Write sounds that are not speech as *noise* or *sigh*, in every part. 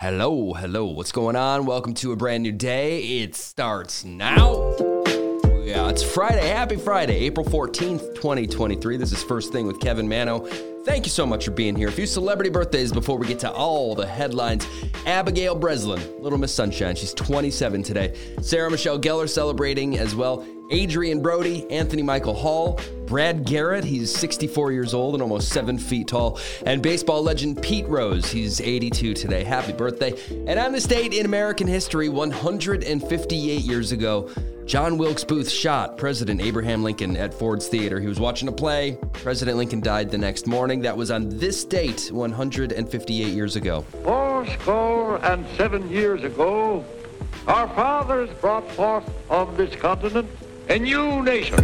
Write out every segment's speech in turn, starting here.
Hello, hello. What's going on? Welcome to a brand new day. It starts now. Yeah, it's Friday. Happy Friday, April 14th, 2023. This is First Thing with Kevin Manno. Thank you so much for being here. A few celebrity birthdays before we get to all the headlines. Abigail Breslin, Little Miss Sunshine. She's 27 today. Sarah Michelle Gellar celebrating as well. Adrien Brody, Anthony Michael Hall, Brad Garrett, he's 64 years old and almost seven feet tall, and baseball legend Pete Rose, he's 82 today. Happy birthday. And on this date in American history, 158 years ago, John Wilkes Booth shot President Abraham Lincoln at Ford's Theater. He was watching a play. President Lincoln died the next morning. That was on this date, 158 years ago. Four score and seven years ago, our fathers brought forth on this continent a new nation.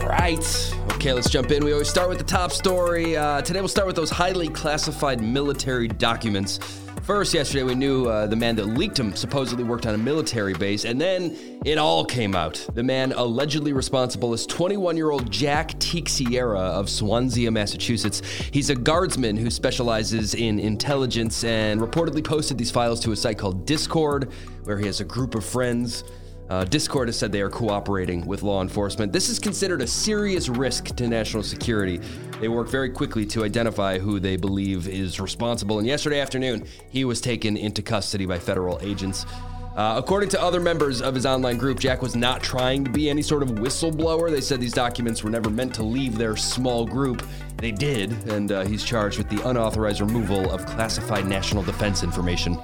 Right. Okay, let's jump in. We always start with the top story. Uh, today we'll start with those highly classified military documents. First, yesterday we knew uh, the man that leaked them supposedly worked on a military base, and then it all came out. The man allegedly responsible is 21 year old Jack Teixeira of Swansea, Massachusetts. He's a guardsman who specializes in intelligence and reportedly posted these files to a site called Discord, where he has a group of friends. Uh, Discord has said they are cooperating with law enforcement. This is considered a serious risk to national security. They work very quickly to identify who they believe is responsible. And yesterday afternoon, he was taken into custody by federal agents. Uh, according to other members of his online group, Jack was not trying to be any sort of whistleblower. They said these documents were never meant to leave their small group. They did, and uh, he's charged with the unauthorized removal of classified national defense information.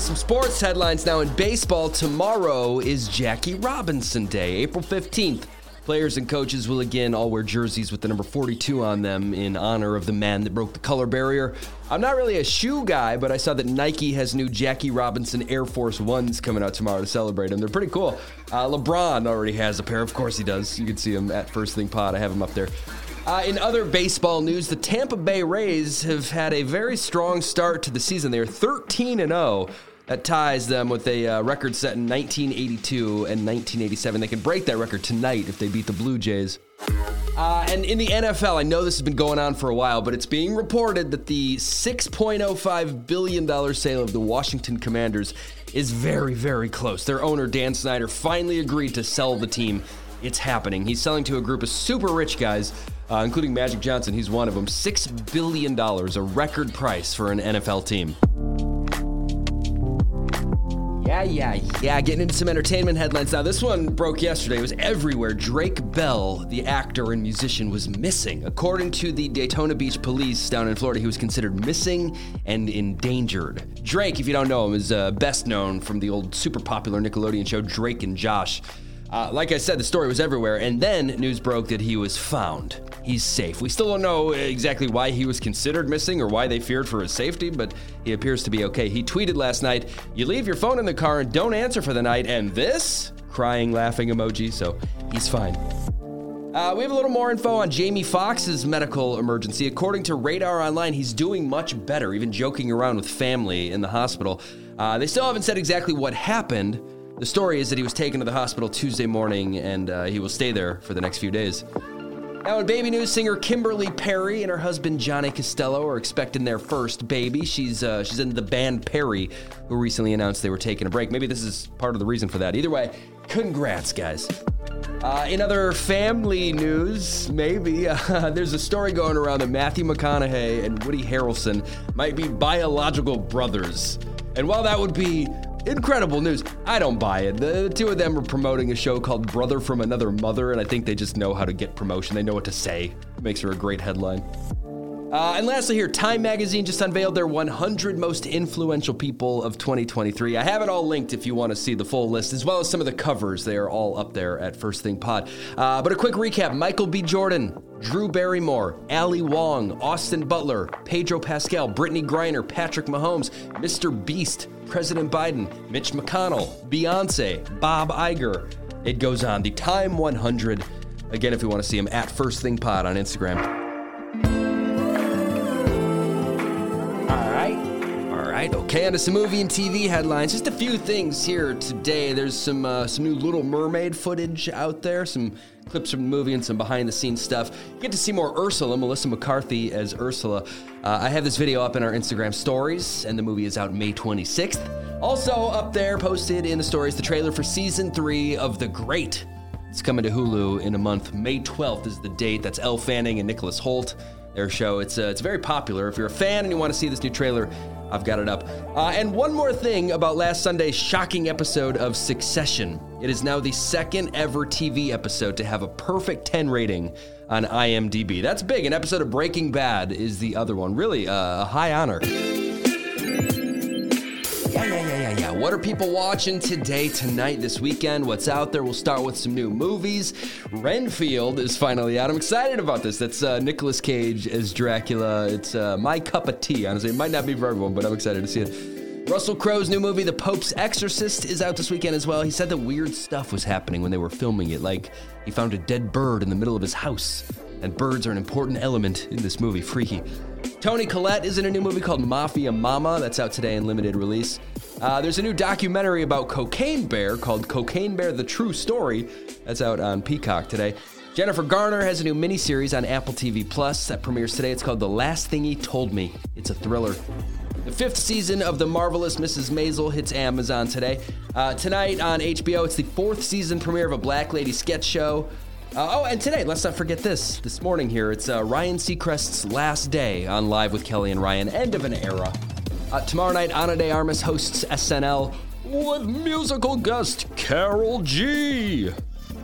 Some sports headlines now in baseball. Tomorrow is Jackie Robinson Day, April 15th. Players and coaches will again all wear jerseys with the number 42 on them in honor of the man that broke the color barrier. I'm not really a shoe guy, but I saw that Nike has new Jackie Robinson Air Force Ones coming out tomorrow to celebrate them. They're pretty cool. Uh, LeBron already has a pair. Of course he does. You can see him at First Thing Pod. I have him up there. Uh, in other baseball news, the Tampa Bay Rays have had a very strong start to the season. They are 13 and 0. That ties them with a uh, record set in 1982 and 1987. They can break that record tonight if they beat the Blue Jays. Uh, and in the NFL, I know this has been going on for a while, but it's being reported that the $6.05 billion sale of the Washington Commanders is very, very close. Their owner, Dan Snyder, finally agreed to sell the team. It's happening. He's selling to a group of super rich guys uh, including Magic Johnson. He's one of them. $6 billion, a record price for an NFL team. Yeah, yeah, yeah. Getting into some entertainment headlines now. This one broke yesterday. It was everywhere. Drake Bell, the actor and musician, was missing. According to the Daytona Beach police down in Florida, he was considered missing and endangered. Drake, if you don't know him, is uh, best known from the old super popular Nickelodeon show Drake and Josh. Uh, like I said, the story was everywhere, and then news broke that he was found. He's safe. We still don't know exactly why he was considered missing or why they feared for his safety, but he appears to be okay. He tweeted last night, You leave your phone in the car and don't answer for the night, and this? Crying, laughing emoji, so he's fine. Uh, we have a little more info on Jamie Foxx's medical emergency. According to Radar Online, he's doing much better, even joking around with family in the hospital. Uh, they still haven't said exactly what happened. The story is that he was taken to the hospital Tuesday morning and uh, he will stay there for the next few days. Now, in baby news, singer Kimberly Perry and her husband Johnny Costello are expecting their first baby. She's uh, she's in the band Perry, who recently announced they were taking a break. Maybe this is part of the reason for that. Either way, congrats, guys. Uh, in other family news, maybe *laughs* uh, there's a story going around that Matthew McConaughey and Woody Harrelson might be biological brothers. And while that would be incredible news. I don't buy it. The two of them are promoting a show called Brother from Another Mother, and I think they just know how to get promotion. They know what to say. It makes for a great headline. Uh, and lastly, here, Time Magazine just unveiled their 100 most influential people of 2023. I have it all linked if you want to see the full list, as well as some of the covers. They are all up there at First Thing Pod. Uh, but a quick recap Michael B. Jordan, Drew Barrymore, Ali Wong, Austin Butler, Pedro Pascal, Brittney Griner, Patrick Mahomes, Mr. Beast, President Biden, Mitch McConnell, Beyonce, Bob Iger. It goes on. The Time 100. Again, if you want to see him, at First Thing Pod on Instagram. Right, okay, on to some movie and TV headlines. Just a few things here today. There's some uh, some new Little Mermaid footage out there, some clips from the movie and some behind the scenes stuff. You get to see more Ursula, Melissa McCarthy as Ursula. Uh, I have this video up in our Instagram stories, and the movie is out May 26th. Also, up there, posted in the stories, the trailer for season three of The Great. It's coming to Hulu in a month. May 12th is the date. That's Elle Fanning and Nicholas Hoult. Their show. It's uh, it's very popular. If you're a fan and you want to see this new trailer, I've got it up. Uh, and one more thing about last Sunday's shocking episode of Succession. It is now the second ever TV episode to have a perfect 10 rating on IMDb. That's big. An episode of Breaking Bad is the other one. Really uh, a high honor. What are people watching today, tonight, this weekend? What's out there? We'll start with some new movies. Renfield is finally out. I'm excited about this. That's uh, Nicolas Cage as Dracula. It's uh, my cup of tea, honestly. It might not be for everyone, but I'm excited to see it. Russell Crowe's new movie, The Pope's Exorcist, is out this weekend as well. He said that weird stuff was happening when they were filming it, like he found a dead bird in the middle of his house. And birds are an important element in this movie, freaky. Toni Collette is in a new movie called Mafia Mama that's out today in limited release. Uh, there's a new documentary about Cocaine Bear called Cocaine Bear: The True Story that's out on Peacock today. Jennifer Garner has a new miniseries on Apple TV Plus that premieres today. It's called The Last Thing He Told Me. It's a thriller. The fifth season of The Marvelous Mrs. Maisel hits Amazon today. Uh, tonight on HBO, it's the fourth season premiere of a Black Lady sketch show. Uh, oh, and today, let's not forget this. This morning here, it's uh, Ryan Seacrest's last day on Live with Kelly and Ryan. End of an era. Uh, tomorrow night, Ana de Armas hosts SNL with musical guest Karol G.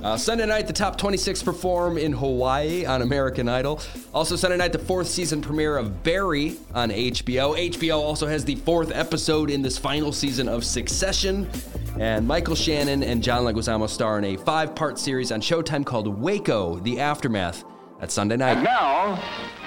Uh, Sunday night, the top 26 perform in Hawaii on American Idol. Also, Sunday night, the fourth season premiere of Barry on HBO. HBO also has the fourth episode in this final season of Succession. And Michael Shannon and John Leguizamo star in a five part series on Showtime called Waco The Aftermath. That's Sunday night. And now,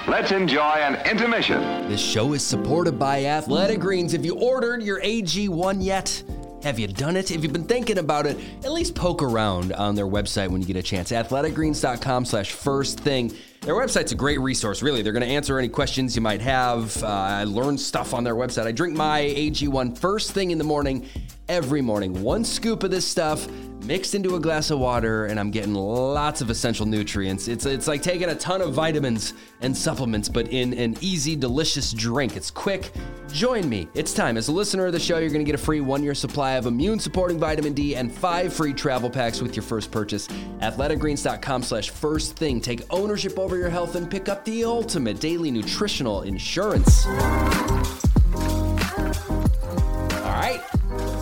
let's enjoy an intermission. This show is supported by Athletic Greens. If you ordered your AG1 yet, have you done it? If you've been thinking about it, at least poke around on their website when you get a chance. Athleticgreens.com slash first thing. Their website's a great resource, really. They're going to answer any questions you might have. Uh, I learned stuff on their website. I drink my AG1 first thing in the morning, every morning. One scoop of this stuff mixed into a glass of water, and I'm getting lots of essential nutrients. It's, it's like taking a ton of vitamins and supplements, but in an easy, delicious drink. It's quick. Join me. It's time. As a listener of the show, you're going to get a free one year supply of immune supporting vitamin D and five free travel packs with your first purchase. Athleticgreens.com slash first thing. Take ownership over your health and pick up the ultimate daily nutritional insurance. All right,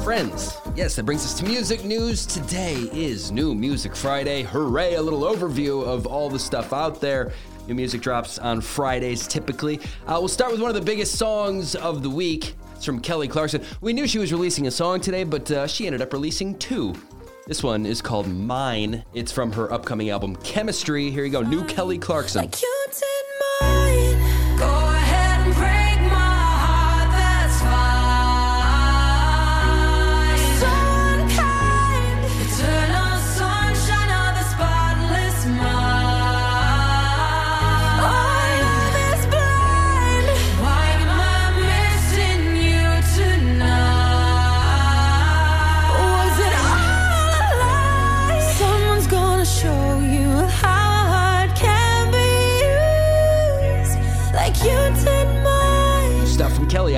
friends. Yes, that brings us to music news. Today is New Music Friday. Hooray, a little overview of all the stuff out there. New music drops on Fridays typically. Uh, we'll start with one of the biggest songs of the week. It's from Kelly Clarkson. We knew she was releasing a song today, but uh, she ended up releasing two. This one is called Mine. It's from her upcoming album Chemistry. Here you go, new Kelly Clarkson. Like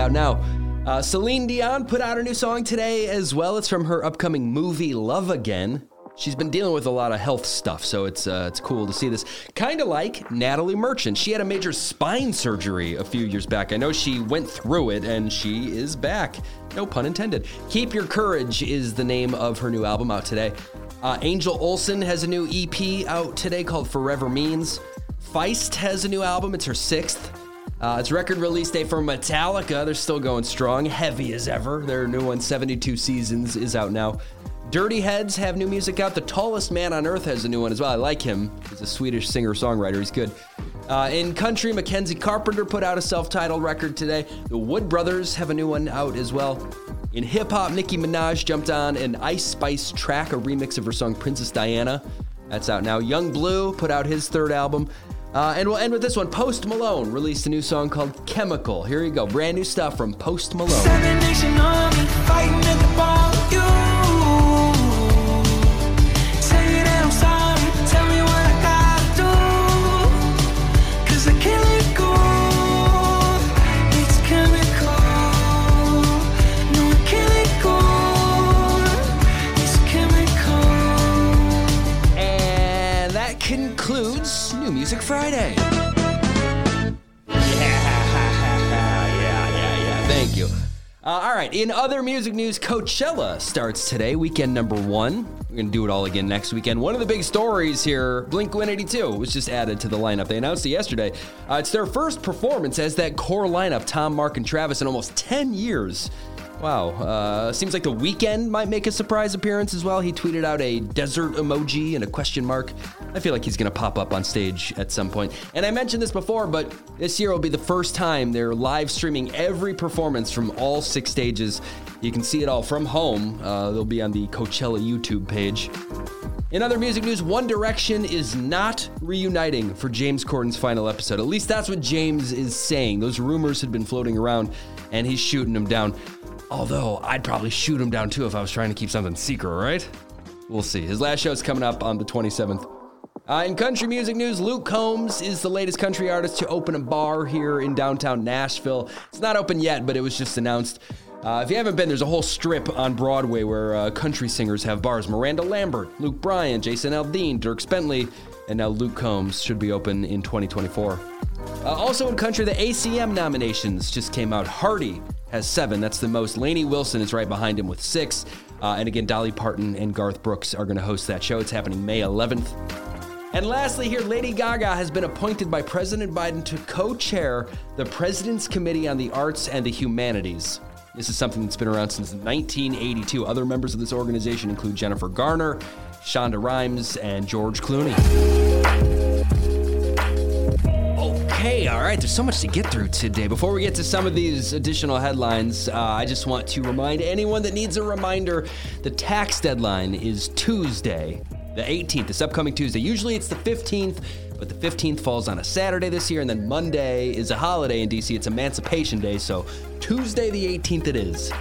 out now. Uh, Celine Dion put out a new song today as well. It's from her upcoming movie Love Again. She's been dealing with a lot of health stuff, so it's uh, it's cool to see this. Kind of like Natalie Merchant. She had a major spine surgery a few years back. I know she went through it, and she is back. No pun intended. Keep Your Courage is the name of her new album out today. Uh, Angel Olsen has a new EP out today called Forever Means. Feist has a new album. It's her sixth. Uh, it's record release day for Metallica. They're still going strong, heavy as ever. Their new one, 72 Seasons, is out now. Dirty Heads have new music out. The Tallest Man on Earth has a new one as well. I like him. He's a Swedish singer songwriter. He's good. Uh, in country, Mackenzie Carpenter put out a self titled record today. The Wood Brothers have a new one out as well. In hip hop, Nicki Minaj jumped on an Ice Spice track, a remix of her song Princess Diana. That's out now. Yung Bleu put out his third album. Uh, and we'll end with this one. Post Malone released a new song called Chemical. Here you go. Brand new stuff from Post Malone. Music Friday. *laughs* Thank you. Uh, all right, in other music news, Coachella starts today, weekend number one. We're going to do it all again next weekend. One of the big stories here Blink 182 was just added to the lineup. They announced it yesterday. Uh, it's their first performance as that core lineup Tom, Mark, and Travis in almost 10 years. Wow. Uh, seems like the Weeknd might make a surprise appearance as well. He tweeted out a desert emoji and a question mark. I feel like he's going to pop up on stage at some point. And I mentioned this before, but this year will be the first time they're live streaming every performance from all six stages. You can see it all from home. Uh, they'll be on the Coachella YouTube page. In other music news, One Direction is not reuniting for James Corden's final episode. At least that's what James is saying. Those rumors had been floating around, and he's shooting them down. Although, I'd probably shoot him down too if I was trying to keep something secret, right? We'll see. His last show is coming up on the 27th. Uh, in country music news, Luke Combs is the latest country artist to open a bar here in downtown Nashville. It's not open yet, but it was just announced. Uh, if you haven't been, there's a whole strip on Broadway where uh, country singers have bars. Miranda Lambert, Luke Bryan, Jason Aldean, Dierks Bentley, and now Luke Combs should be open in 2024. Uh, also in country, the ACM nominations just came out. Hardy has seven. That's the most. Lainey Wilson is right behind him with six. Uh, and again, Dolly Parton and Garth Brooks are going to host that show. It's happening May 11th. And lastly, here, Lady Gaga has been appointed by President Biden to co chair the President's Committee on the Arts and the Humanities. This is something that's been around since 1982. Other members of this organization include Jennifer Garner, Shonda Rhimes, and George Clooney. Okay, all right, there's so much to get through today. Before we get to some of these additional headlines, uh, I just want to remind anyone that needs a reminder the tax deadline is Tuesday, the 18th, this upcoming Tuesday. Usually it's the 15th, but the 15th falls on a Saturday this year, and then Monday is a holiday in DC. It's Emancipation Day, so Tuesday the 18th it is.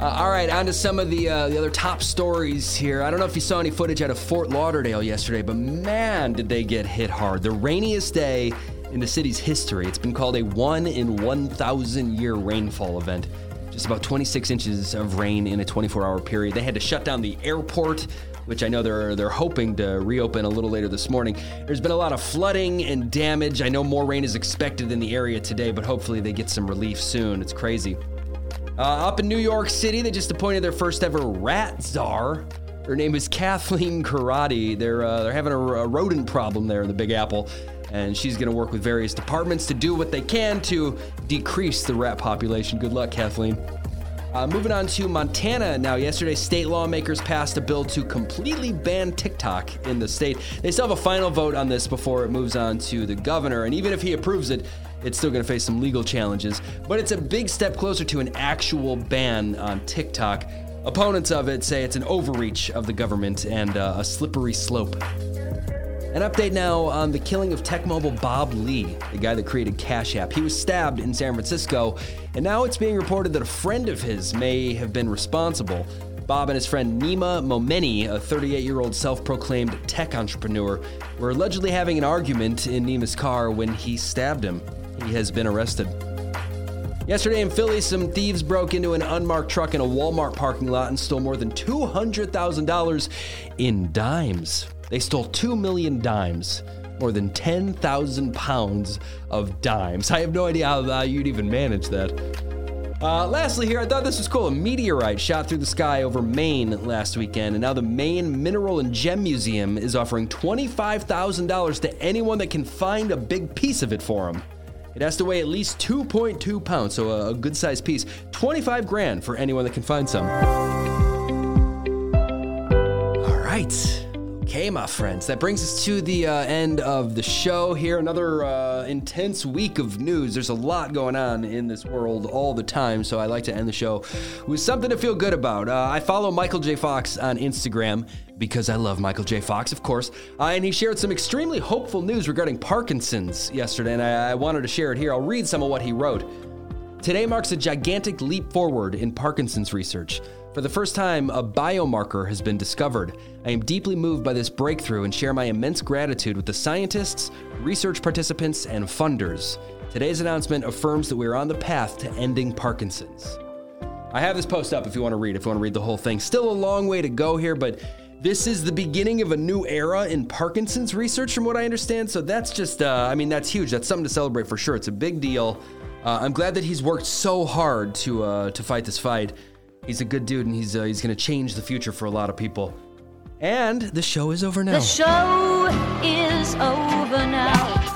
Uh, all right, on to some of the uh, the other top stories here. I don't know if you saw any footage out of Fort Lauderdale yesterday, but man, did they get hit hard. The rainiest day in the city's history. It's been called a one in 1,000 year rainfall event. Just about 26 inches of rain in a 24 hour period. They had to shut down the airport, which I know they're they're hoping to reopen a little later this morning. There's been a lot of flooding and damage. I know more rain is expected in the area today, but hopefully they get some relief soon. It's crazy. Uh, up in New York City, they just appointed their first ever rat czar. Her name is Kathleen Corradi. They're uh, they're having a, a rodent problem there in the Big Apple, and she's going to work with various departments to do what they can to decrease the rat population. Good luck, Kathleen. Uh, moving on to Montana now. Yesterday, state lawmakers passed a bill to completely ban TikTok in the state. They still have a final vote on this before it moves on to the governor, and even if he approves it, it's still going to face some legal challenges. But it's a big step closer to an actual ban on TikTok. Opponents of it say it's an overreach of the government and uh, a slippery slope. An update now on the killing of Tech Mobile Bob Lee, the guy that created Cash App. He was stabbed in San Francisco, and now it's being reported that a friend of his may have been responsible. Bob and his friend Nima Momeni, a 38 year old self proclaimed tech entrepreneur, were allegedly having an argument in Nima's car when he stabbed him. He has been arrested. Yesterday in Philly, some thieves broke into an unmarked truck in a Walmart parking lot and stole more than $200,000 in dimes. They stole 2 million dimes, more than 10,000 pounds of dimes. *laughs* I have no idea how uh, you'd even manage that. Uh, lastly, here, I thought this was cool. A meteorite shot through the sky over Maine last weekend, and now the Maine Mineral and Gem Museum is offering $25,000 to anyone that can find a big piece of it for them. It has to weigh at least 2.2 pounds, so a, a good sized piece. 25 grand for anyone that can find some. All right. Okay, my friends, that brings us to the uh, end of the show here. Another uh, intense week of news. There's a lot going on in this world all the time, so I like to end the show with something to feel good about. Uh, I follow Michael J. Fox on Instagram. because I love Michael J. Fox, of course. Uh, and he shared some extremely hopeful news regarding Parkinson's yesterday, and I, I wanted to share it here. I'll read some of what he wrote. Today marks a gigantic leap forward in Parkinson's research. For the first time, a biomarker has been discovered. I am deeply moved by this breakthrough and share my immense gratitude with the scientists, research participants, and funders. Today's announcement affirms that we are on the path to ending Parkinson's. I have this post up if you want to read, if you want to read the whole thing. Still a long way to go here, but this is the beginning of a new era in Parkinson's research, from what I understand. So that's just, uh, I mean, that's huge. That's something to celebrate for sure. It's a big deal. Uh, I'm glad that he's worked so hard to uh, to fight this fight. He's a good dude, and he's uh, he's going to change the future for a lot of people. And the show is over now. The show is over now.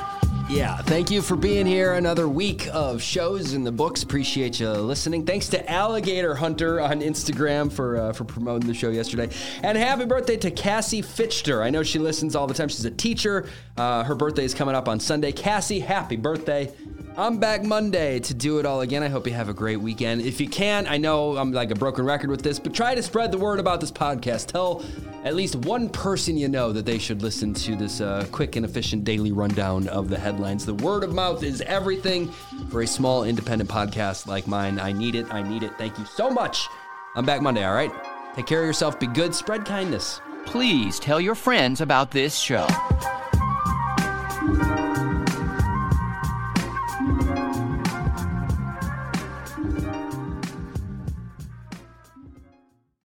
Yeah, thank you for being here. Another week of shows in the books. Appreciate you listening. Thanks to Alligator Hunter on Instagram for uh, for promoting the show yesterday. And happy birthday to Cassie Fitchter. I know she listens all the time. She's a teacher. Uh, her birthday is coming up on Sunday. Cassie, happy birthday. I'm back Monday to do it all again. I hope you have a great weekend. If you can, I know I'm like a broken record with this, but try to spread the word about this podcast. Tell at least one person you know that they should listen to this uh, quick and efficient daily rundown of the headlines. The word of mouth is everything for a small independent podcast like mine. I need it. I need it. Thank you so much. I'm back Monday, all right? Take care of yourself. Be good. Spread kindness. Please tell your friends about this show.